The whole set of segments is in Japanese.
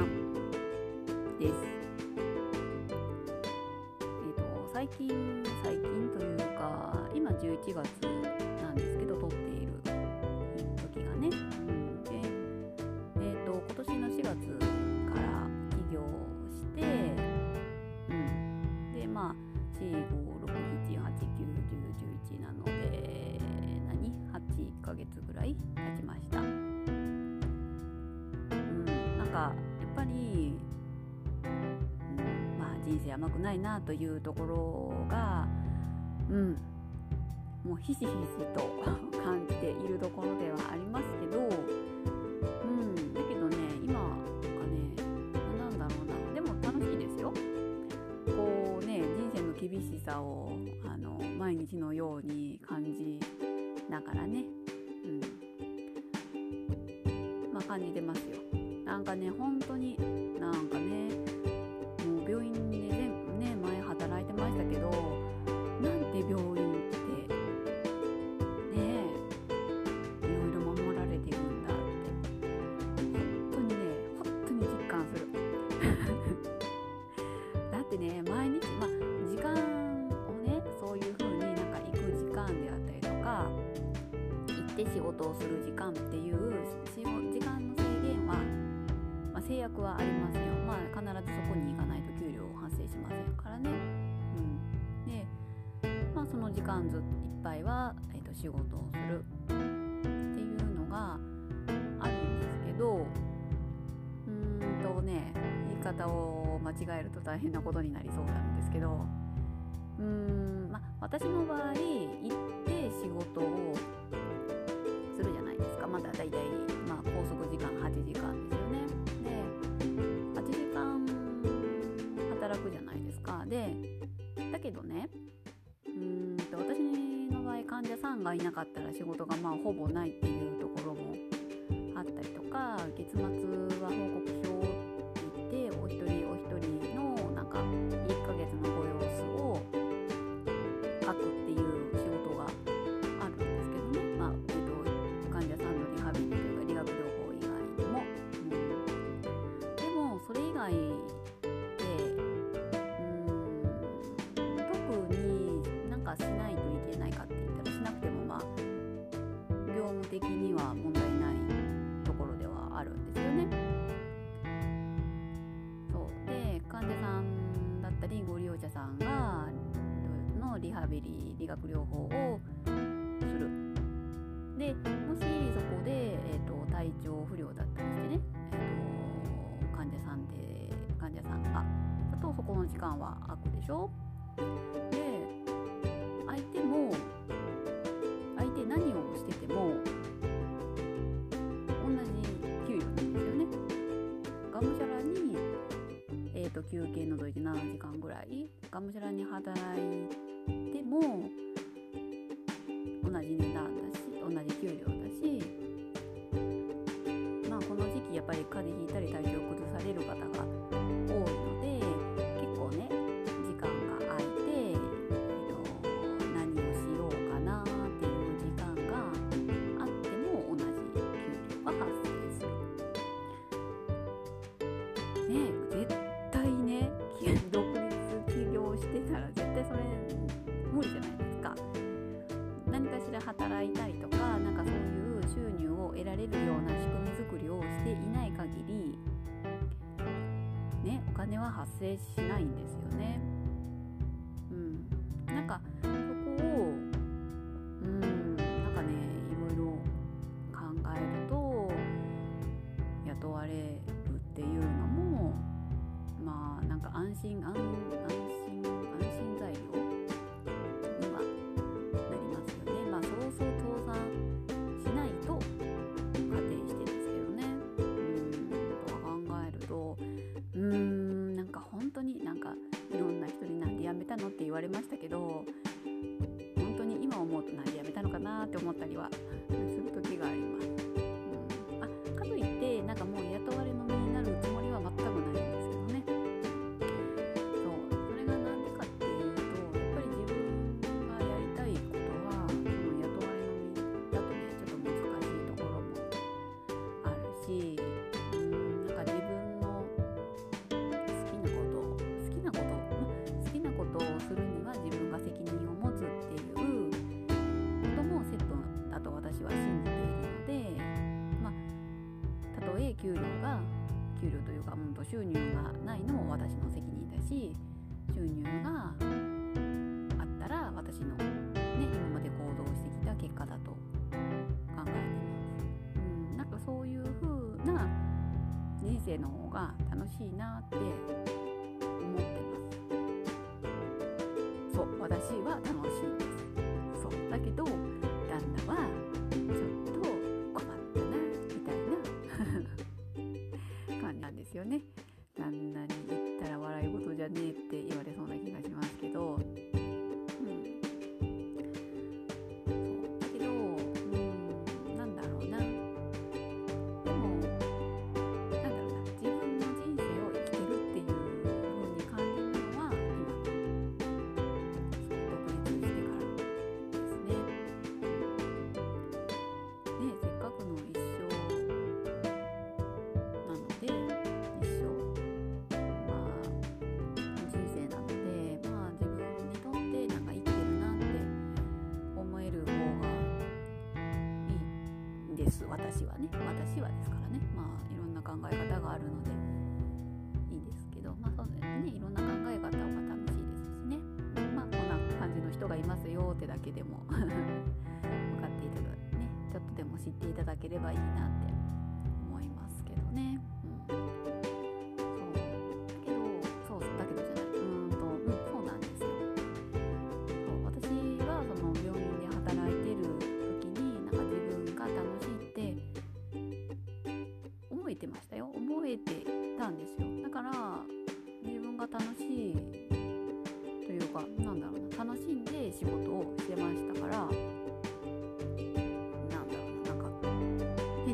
雑談です。えっ、と最近最近というか今11月まあ人生甘くないなというところが、うん、もうひしひしと感じているところではありますけど、うん、だけどね今がねなんだろうな。でも楽しいですよ。こうね人生の厳しさをあの毎日のように感じながらね、うん、まあ感じてますよ。なんかね本って仕事をする時間っていう時間の制限は、まあ、制約はありますよ。まあ必ずそこに行かないと給料発生しませんからね。うん。でまあその時間ずいっぱいは、えー、と仕事をする。っていうのがあるんですけどうんとね言い方を間違えると大変なことになりそうなんですけどうーんまあ私の場合行って仕事をまだだいたい、まあ、拘束時間8時間ですよねで8時間働くじゃないですか。でだけどねうんと私の場合患者さんがいなかったら仕事がまあほぼないっていうところもあったりとか月末は報告リハビリ理学療法をする。でもしそこで、えー、と体調不良だったりしてね、えー、と患者さんで患者さんがだとそこの時間は空くでしょ？で相手も相手何をしてても同じ給料なんですよね。がむしゃらに、えー、と休憩除いて7時間ぐらい？がむしゃらに働いても同じ値段だし同じ給料だし。まあこの時期やっぱり風邪ひいたり生しないんですよね。うん、なんかそこをうんなんかねいろいろ考えると雇われるっていうのもまあなんか安心安って言われましたけど本当に今思うとなんで辞めたのかなって思ったりは給料が給料というか、うん、と収入がないのも私の責任だし収入があったら私の、ね、今まで行動してきた結果だと考えています。うん、なんかそういう風な人生の方が楽しいなって思ってます。そう私は楽しいですそうだけど旦那はですよね。旦那に言ったら笑い事じゃねえって言われそうな気がします。です。私はね。私はですからね。まあいろんな考え方があるので。いいですけど。まあそうですね。いろんな考え方が楽しいですしね。まあこんな感じの人がいますよってだけでも。分かっていただね。ちょっとでも知っていただければいいなって。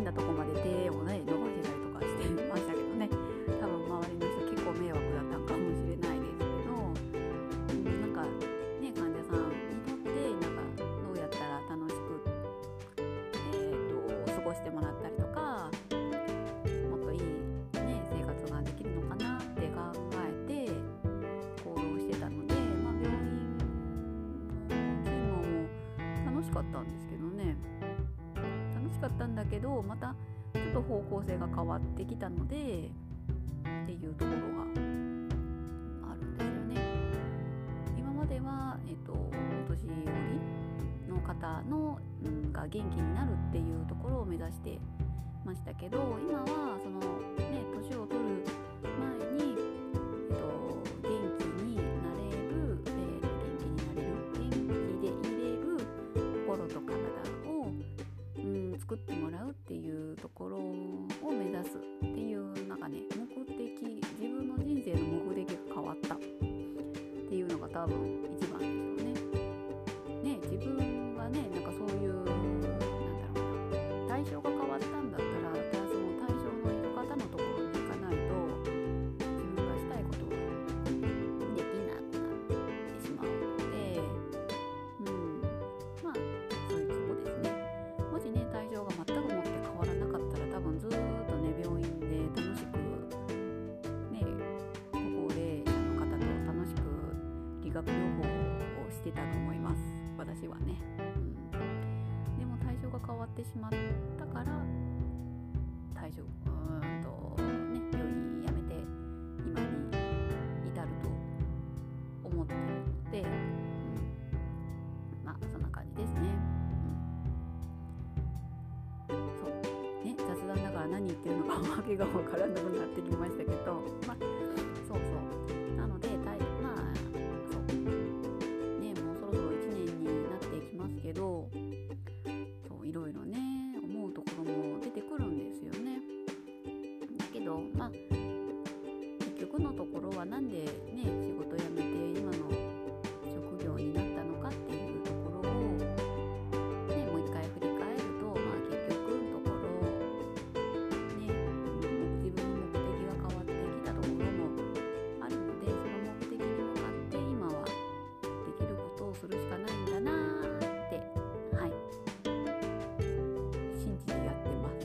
なとこまで手をね伸ばしたりとかしてましたけどね。多分周りの人結構迷惑だったかもしれないですけど、う、なんかね患者さんにとってなんかどうやったら楽しく、えー、と過ごしてもらったりとかもっといい、ね、生活ができるのかなって考えて行動してたので、まあ、病院勤務も楽しかったんです楽しかったんだけどまたちょっと方向性が変わってきたのでっていうところがあるんですよね。今までは、えっと、お年寄りの方の、うん、が元気になるっていうところを目指してましたけど今はそのね年を取るってもらうっていうところを目指すっていうなんかね学療法をしてたと思います。私はね、うん、でも対象が変わってしまったから対象うんとね病院辞めて今に至ると思ってるので、うん、まあそんな感じですね、うん、そう。ね雑談だから何言ってるのかわけが分からなくなってきましたけどまあ結局のところはなんでね仕事辞めて今の職業になったのかっていうところをねもう一回振り返るとまあ結局のところね自分の目的が変わってきたところもあるのでその目的に向かって今はできることをするしかないんだなって、はい、信じてやってます。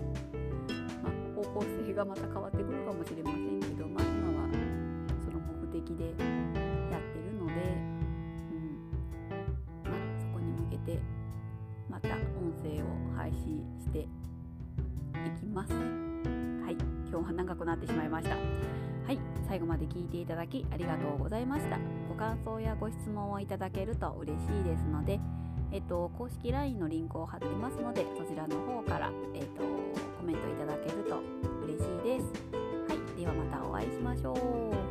まあ、方向性がまた変わってくるかもしれませんけど、まあ、でやってるので、うんまあ、そこに向けてまた音声を配信していきます。はいはい今日は長くなってしまいましたはい最後まで聞いていただきありがとうございましたご感想やご質問をいただけると嬉しいですのでえっと、公式 LINE のリンクを貼ってますのでそちらの方から、えっと、コメントいただけると嬉しいです。はい、ではまたお会いしましょう。